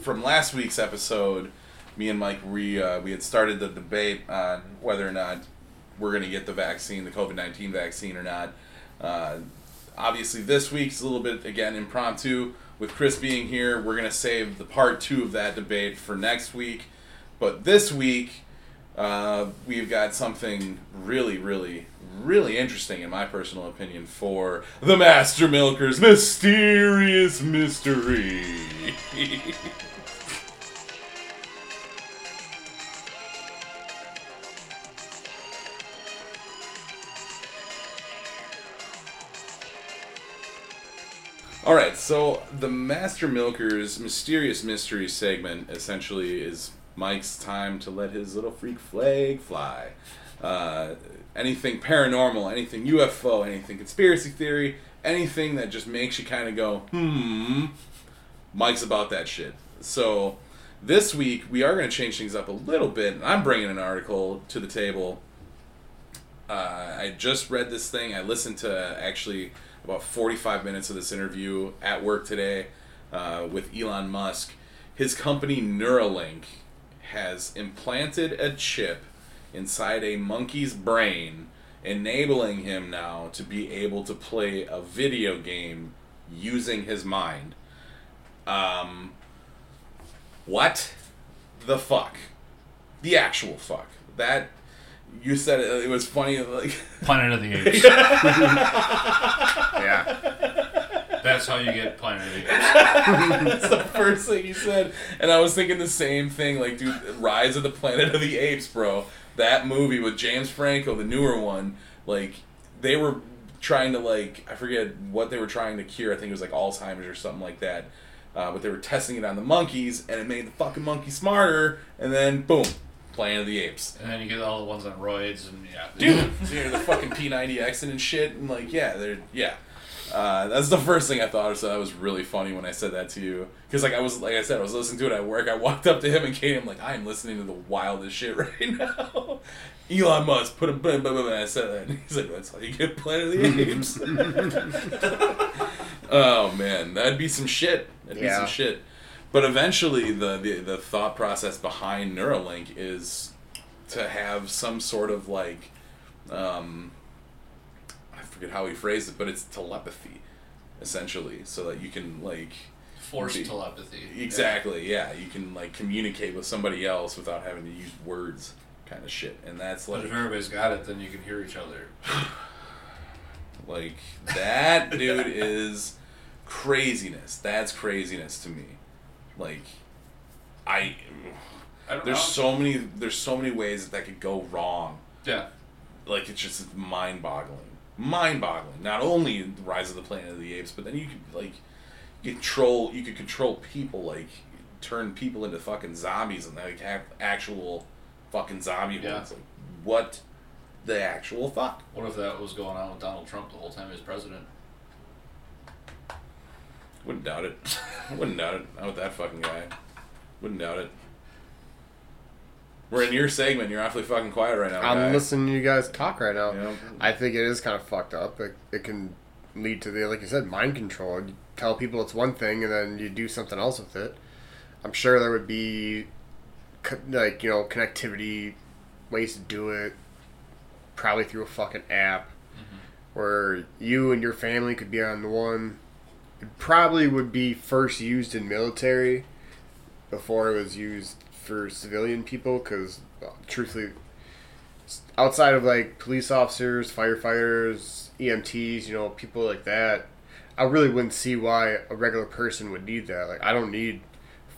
from last week's episode, me and Mike we uh, we had started the debate on whether or not we're going to get the vaccine, the COVID nineteen vaccine, or not. Uh, obviously, this week's a little bit again impromptu. With Chris being here, we're going to save the part two of that debate for next week. But this week, uh, we've got something really, really, really interesting, in my personal opinion, for the Master Milker's mysterious mystery. *laughs* All right, so the Master Milker's mysterious mystery segment essentially is Mike's time to let his little freak flag fly. Uh, anything paranormal, anything UFO, anything conspiracy theory, anything that just makes you kind of go, hmm. Mike's about that shit. So this week we are going to change things up a little bit, and I'm bringing an article to the table. Uh, I just read this thing. I listened to actually about 45 minutes of this interview at work today uh, with Elon Musk. His company Neuralink has implanted a chip inside a monkey's brain, enabling him now to be able to play a video game using his mind. Um, what the fuck? The actual fuck. That you said it, it was funny. Like Planet of the *laughs* Apes. Yeah. That's how you get Planet of the Apes. That's the first thing you said, and I was thinking the same thing. Like, dude, Rise of the Planet of the Apes, bro. That movie with James Franco, the newer one. Like, they were trying to like I forget what they were trying to cure. I think it was like Alzheimer's or something like that. Uh, but they were testing it on the monkeys, and it made the fucking monkey smarter. And then boom, Planet of the Apes. And then you get all the ones on roids, and yeah. dude. *laughs* you know, the fucking P90X and shit, and like, yeah, they're yeah. Uh, that's the first thing I thought of. So that was really funny when I said that to you, because like I was, like I said, I was listening to it at work. I walked up to him and Kate. I'm like, I am listening to the wildest shit *laughs* right now. Elon Musk put a blah, blah, blah, and I said that, and *laughs* he's like, that's how you get Planet of the Apes. oh man, that'd be some shit. That'd be some shit. But eventually, the, the the thought process behind Neuralink is to have some sort of like, um, I forget how he phrased it, but it's telepathy, essentially, so that you can like Forced Be- telepathy. exactly, yeah, you can like communicate with somebody else without having to use words, kind of shit, and that's But like if everybody's got it, then you can hear each other. *sighs* Like that dude is craziness. That's craziness to me. Like I I don't there's know. so many there's so many ways that that could go wrong. yeah. Like it's just mind-boggling. Mind-boggling. Not only the Rise of the Planet of the Apes, but then you could like control you could control people like turn people into fucking zombies and like have actual fucking zombie Yeah. ones. Like what the actual fuck? What if that was going on with Donald Trump the whole time he was president? Wouldn't doubt it. *laughs* Wouldn't doubt it. Not with that fucking guy. Wouldn't doubt it. We're in your segment. You're awfully fucking quiet right now. I'm guy. listening to you guys talk right now. I think it is kind of fucked up. It, it can lead to the, like you said, mind control. You tell people it's one thing and then you do something else with it. I'm sure there would be, co- like, you know, connectivity, ways to do it, probably through a fucking app mm-hmm. where you and your family could be on the one. Probably would be first used in military before it was used for civilian people because, truthfully, outside of like police officers, firefighters, EMTs, you know, people like that, I really wouldn't see why a regular person would need that. Like, I don't need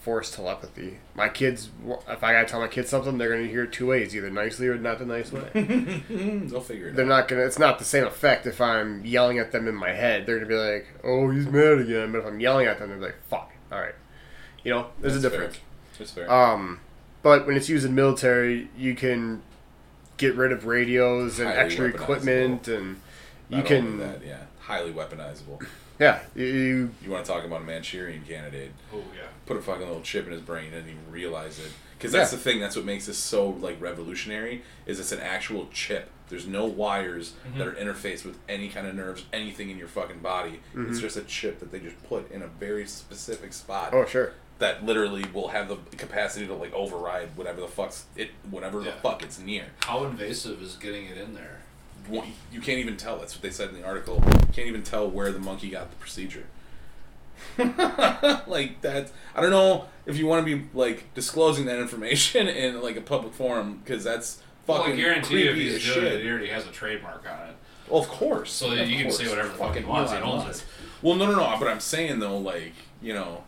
forced telepathy. My kids, if I gotta tell my kids something, they're gonna hear it two ways, either nicely or not the nice way. *laughs* They'll figure it they're out. not gonna. It's not the same effect if I'm yelling at them in my head. They're gonna be like, "Oh, he's mad again." But if I'm yelling at them, they're like, "Fuck, all right." You know, there's a difference. Fair. That's fair. Um, but when it's used in military, you can get rid of radios and Highly extra equipment, and you Not can, only that, yeah, highly weaponizable. yeah, you, You want to talk about a Manchurian candidate? Oh yeah. Put a fucking little chip in his brain and he realize it. Because that's Yeah. the thing. That's what makes this so like revolutionary. Is it's an actual chip. There's no wires that mm-hmm. are interfaced with any kind of nerves, anything in your fucking body. It's mm-hmm. just a chip that they just put in a very specific spot. oh sure, that literally will have the capacity to like override whatever the fuck's it whatever the fuck it's near. How invasive is getting it in there? You can't even tell. That's what they said in the article. You can't even tell where the monkey got the procedure. *laughs* like that. I don't know if you want to be like disclosing that information *laughs* in like a public forum because that's Well, I fucking guarantee you, if he's as doing it, shit. he already has a trademark on it. Well, of course. So Of you can say whatever the fuck he Fucking wants, he owns it. Well, no, no, no. But I'm saying though, like you know,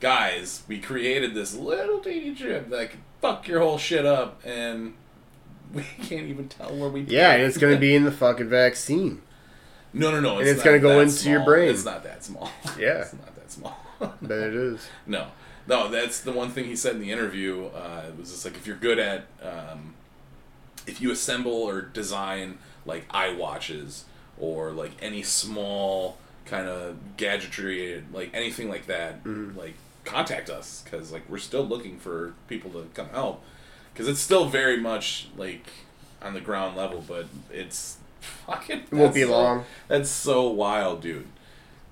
guys, we created this little teeny chip that could fuck your whole shit up, and *laughs* we can't even tell where we. Yeah, and it's gonna be in the fucking vaccine. No, no, no. And it's not gonna go that into your small. brain. It's not that small. *laughs* Yeah. it's not that small. *laughs* But it is. No, no, that's the one thing he said in the interview. Uh, it was just like if you're good at, um, if you assemble or design like eye watches or like any small kind of gadgetry, like anything like that, like contact us because like we're still looking for people to come help because it's still very much like on the ground level, but it's fucking. It won't be so- long. That's so wild, dude.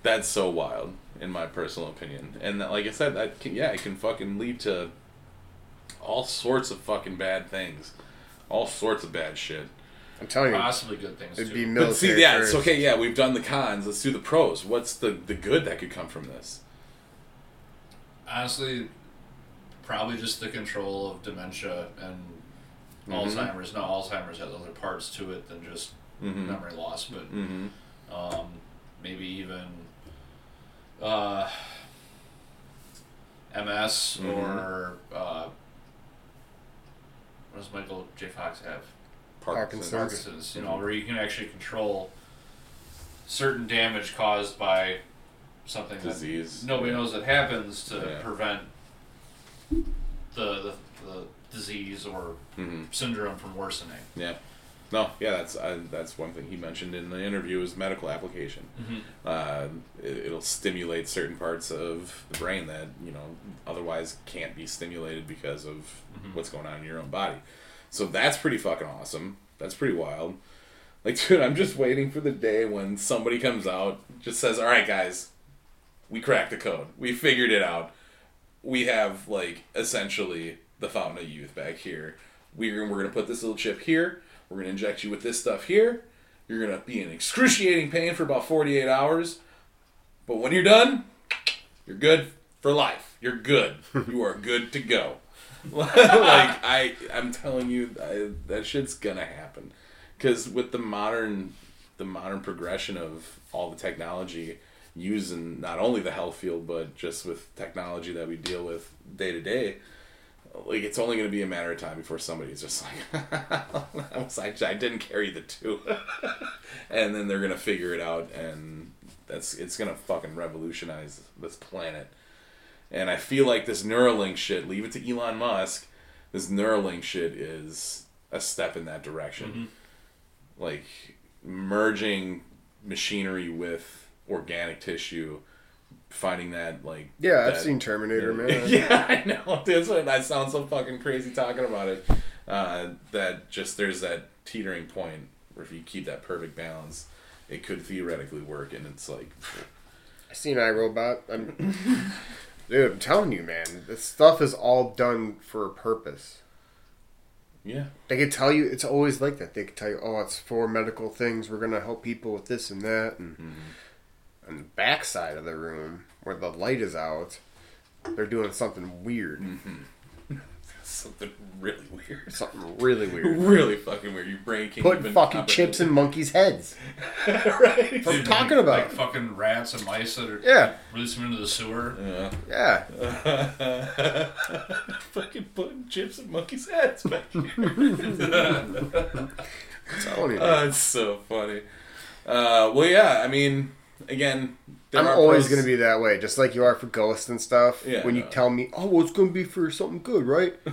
That's so wild, in my personal opinion. And that, like I said, that can, yeah, it can fucking lead to all sorts of fucking bad things, all sorts of bad shit. I'm telling you, Possibly good things it'd too. be military. But see, yeah, first. it's okay. Yeah, we've done the cons. Let's do the pros. What's the the good that could come from this? Honestly, probably just the control of dementia and mm-hmm. Alzheimer's. Now, Alzheimer's has other parts to it than just Mhm. memory loss, but Mm-hmm. um, maybe even uh, MS Mhm. or uh, what does Michael J. Fox have? Parkinson's. Parkinson's. You know, Mhm. where you can actually control certain damage caused by something Disease. that nobody Yeah. knows that happens to Yeah. prevent the, the the disease or Mm-hmm. syndrome from worsening. Yeah. No, yeah, that's uh, that's one thing he mentioned in the interview is medical application. Uh, it, it'll stimulate certain parts of the brain that you know otherwise can't be stimulated because of Mhm. what's going on in your own body. So that's pretty fucking awesome. That's pretty wild. Like, *laughs* dude, I'm just waiting for the day when somebody comes out, just says, "All right, guys, we cracked the code. We figured it out. We have like essentially the fountain of youth back here. We're we're gonna put this little chip here. We're gonna inject you with this stuff here. You're gonna be in excruciating pain for about 48 hours, but when you're done, you're good for life. You're good. *laughs* you are good to go. *laughs* like I, I'm telling you, I, that shit's gonna happen. Because with the modern, the modern progression of all the technology used in not only the health field, but just with technology that we deal with day to day, like it's only going to be a matter of time before somebody's just like, *laughs* I, was, I, I didn't carry the two, *laughs* and then they're gonna figure it out, and that's it's gonna fucking revolutionize this planet. And I feel like this Neuralink shit, leave it to Elon Musk, this Neuralink shit is a step in that direction. Mm-hmm. Like merging machinery with organic tissue, finding that like Yeah, I've seen Terminator, man. *laughs* yeah, I know. That's what that sounds so fucking crazy talking about it. Uh, that just there's that teetering point where if you keep that perfect balance, it could theoretically work, and it's like, I seen iRobot. I'm, dude, I'm telling you, man, this stuff is all done for a purpose. yeah, They could tell you it's always like that. They could tell you, oh, it's for medical things. We're gonna help people with this and that, and Mm-hmm. On the back side of the room where the light is out, they're doing something weird, Mm-hmm. *laughs* something really weird, something really weird. *laughs* really fucking weird. Your brain can't Putting even fucking chips in monkeys' heads. *laughs* right. That's what I'm talking like, about. Like fucking rats and mice that are Yeah, release them into the sewer. Yeah. yeah. fucking putting chips in monkeys' heads back here. I'm telling you. Oh, it's so funny. Uh, well, yeah. I mean, again, there I'm are always pros- gonna be that way, just like you are for ghosts and stuff. Yeah, when you tell me, oh, well, it's gonna be for something good, right? *laughs*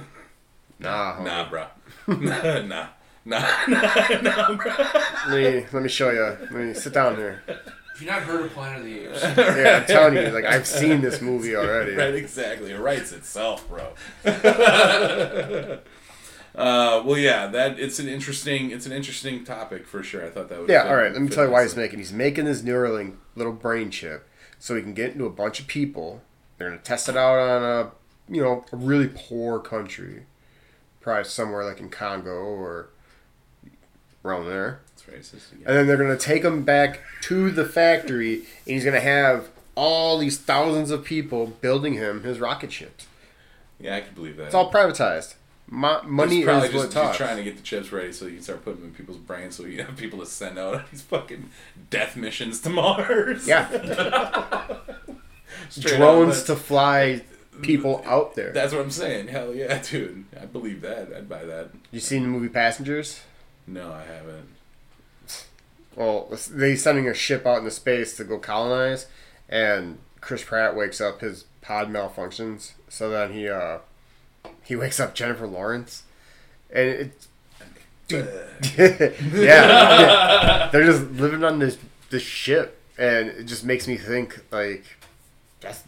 Nah, homie. Nah, bro. *laughs* nah, nah, nah, nah, *laughs* nah, bro. Let me let me show you. Let me sit down here. If you've not heard of Planet of the Apes? Yeah, I'm telling you, like I've seen this movie already. Right, exactly. It writes itself, bro. Uh, well, yeah, that it's an interesting, it's an interesting topic for sure. I thought that would. Yeah, all right. Let me tell you why he's making. He's making this Neuralink little brain chip so he can get into a bunch of people. They're gonna test it out on a you know a really poor country, probably somewhere like in Congo or around there. Racist again. And then they're gonna take him back to the factory, and he's gonna have all these thousands of people building him his rocket ships. Yeah, I can believe that. It's all privatized. Mo- money He's probably is just what talks. trying to get the chips ready so you can start putting them in people's brains so you have people to send out on these fucking death missions to Mars. Yeah, *laughs* drones to fly people out there. That's what I'm saying. Hell yeah, *laughs* dude. I believe that. I'd buy that. You seen the movie Passengers? No, I haven't. Well, they sending a ship out into space to go colonize, and Chris Pratt wakes up. His pod malfunctions, so then he uh he wakes up Jennifer Lawrence, and it's Dude, uh. *laughs* *laughs* yeah, they're just living on this this ship, and it just makes me think like that's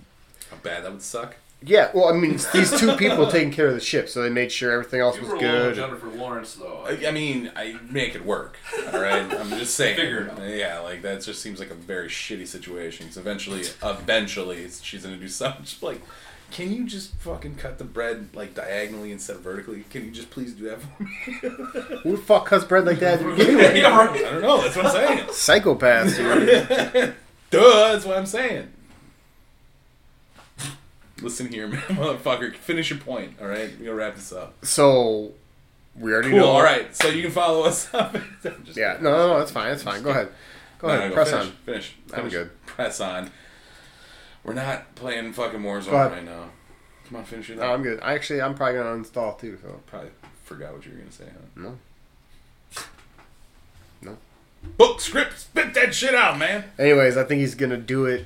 How bad that would suck. yeah. Well, I mean, it's these two people taking care of the ship, so they made sure everything else You was were good. Jennifer Lawrence though. I, I mean, I make it work. All right, I'm just saying. Figure it out. Yeah, like that just seems like a very shitty situation. Because eventually, eventually, she's gonna do something. *laughs* Just like, can you just fucking cut the bread like diagonally instead of vertically? Can you just please do that for me? Who the fuck cuts bread like that? *laughs* yeah, right. I don't know. That's what I'm saying. Psychopaths, dude. *laughs* Duh, that's what I'm saying. Listen here, man, *laughs* motherfucker. Finish your point. All right, we gonna wrap this up. So we already Cool. know. All right, so you can follow us up. Just Yeah, no, no, no, that's fine. That's fine. Go ahead. Go No, ahead. no, Press finish, on. Finish. I'm good. Press on. We're not playing fucking Warzone ahead. right now. Come on, finish it No, up. I'm good. I actually, I'm probably gonna uninstall too. So Probably forgot what you were gonna say. Huh? no. No. Book script, spit that shit out, man. Anyways, I think he's gonna do it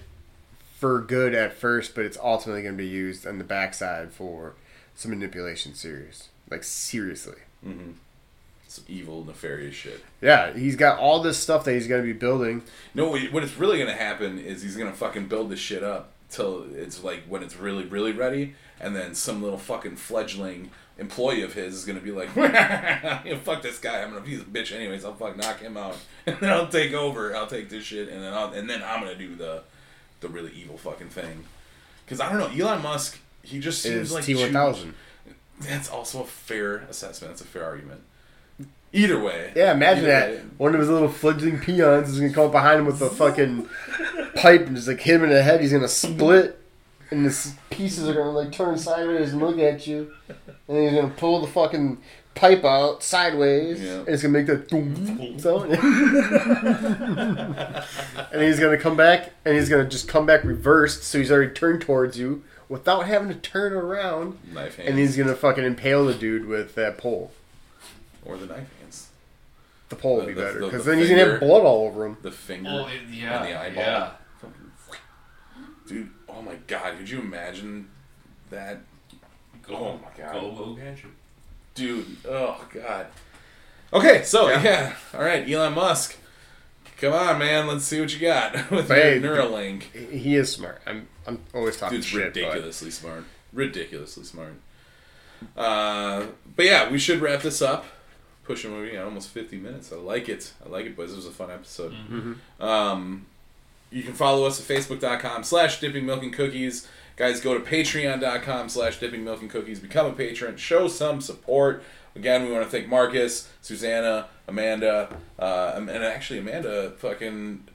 for good at first, but it's ultimately gonna be used on the backside for some manipulation. Serious, like seriously. Mm-hmm. Some evil, nefarious shit. Yeah, he's got all this stuff that he's gonna be building. No, what is really gonna happen is he's gonna fucking build this shit up till it's like when it's really, really ready, and then some little fucking fledgling employee of his is gonna be like, *laughs* "Yeah, "Fuck this guy! I'm gonna he's a bitch anyways. I'll fuck knock him out, *laughs* and then I'll take over. I'll take this shit, and then I'll, and then I'm gonna do the the really evil fucking thing." Because I don't know, Elon Musk. He just seems like T one thousand. That's also a fair assessment. That's a fair argument. Either way. Yeah, imagine that. way. One of his little fledgling peons is gonna come up behind him with a fucking pipe and just like hit him in the head. He's gonna split, and the pieces are gonna like turn sideways and look at you. And he's gonna pull the fucking pipe out sideways, Yeah. and it's gonna make that boom sound. *laughs* and he's gonna come back, and he's gonna just come back reversed, so he's already turned towards you without having to turn around. Knife hands. And he's gonna fucking impale the dude with that pole. Or the knife hands. The pole would be the- better the- because the then he's gonna have finger. blood all over him. The finger Oh, it- yeah, and the eyeball. yeah. Dude, oh my god, could you imagine that? Go, Oh my God. Go, go, gadget. Dude, oh god. Okay, so Yeah. yeah. All right, Elon Musk. Come on, man. Let's see what you got *laughs* with Hey, your Neuralink. He is smart. I'm I'm always talking Dude's shit. but- ridiculously smart. Ridiculously smart. Uh, but yeah, we should wrap this up. Pushing movie, yeah, almost fifty minutes. I like it. I like it, boys. This was a fun episode. Um, you can follow us at facebook.com slash dipping milk and cookies. Guys, go to patreon.com slash dipping milk and cookies. Become a patron. Show some support. Again, we want to thank Marcus, Susanna, Amanda, uh, and actually Amanda fucking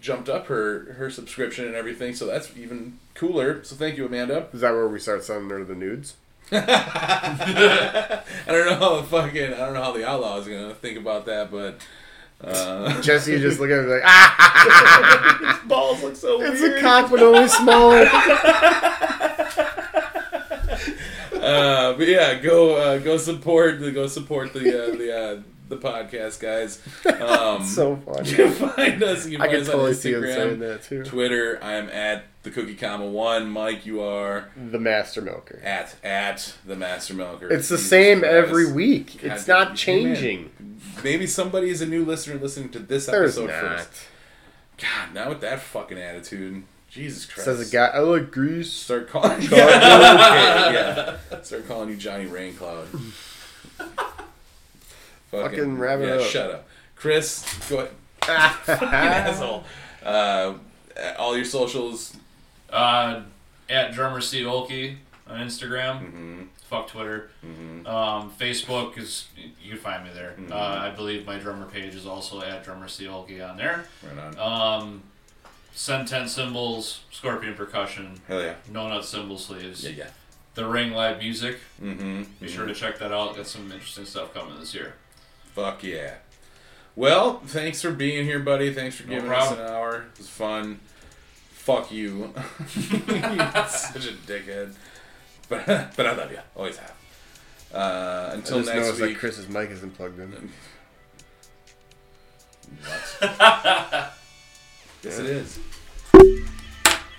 jumped up her her subscription and everything, so that's even cooler. So thank you, Amanda. Is that where we start sending her the nudes? *laughs* I don't know how the fucking I don't know how the outlaw is gonna think about that, but uh, *laughs* Jesse just look at me like, *laughs* ah, his balls look so it's weird. It's a cock but only smaller. uh, but yeah, go uh, go support the go support the uh, the uh, the podcast, guys. *laughs* Um, so funny. you find us. You can I find can us totally on see him saying Instagram, that too. Twitter. I am at the Cookie Comma One. Mike, you are The master milker. at at the Master Milker. It's the Jesus same Christ. every week. God It's not changing. Maybe somebody is a new listener listening to this There's episode not. first. God, not with that fucking attitude. Jesus Christ. Says a guy. I like grease. Start calling you. *laughs* okay, *laughs* yeah. Start calling you Johnny Raincloud. Fucking wrap it yeah, up. shut up. Chris, go ahead. *laughs* Fucking asshole. Uh, all your socials. Uh, at drummer C Olkey on Instagram. Mm-hmm. Fuck Twitter. Mm-hmm. Um, Facebook is you can find me there. Mhm. Uh, I believe my drummer page is also at drummer C Olkey on there. Right on. Um, Centent cymbals, Scorpion percussion, Hell yeah. no nut cymbal sleeves. Yeah, yeah. The Ring Live Music. Mm-hmm. Be sure to check that out. Got some interesting stuff coming this year. Fuck yeah. Well, thanks for being here, buddy. Thanks for No giving us an hour. It was fun. Fuck you. *laughs* You're such a dickhead. But but I love you. Always have. Uh, I until just next noticed week. that Chris's mic isn't plugged in. *laughs* What? *laughs* yes, it is.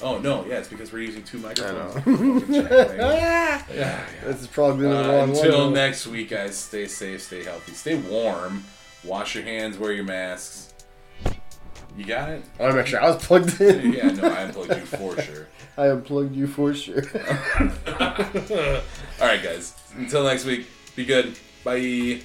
Oh no, yeah, it's because we're using two microphones. know. *laughs* Fucking yeah, yeah. This is probably the Uh, wrong until one. next week, guys, stay safe, stay healthy, stay warm, wash your hands, wear your masks. You got it? I want to make sure I was plugged in. Yeah, no, I unplugged you for *laughs* sure. I unplugged you for sure. *laughs* All right, guys. Until next week, be good. Bye.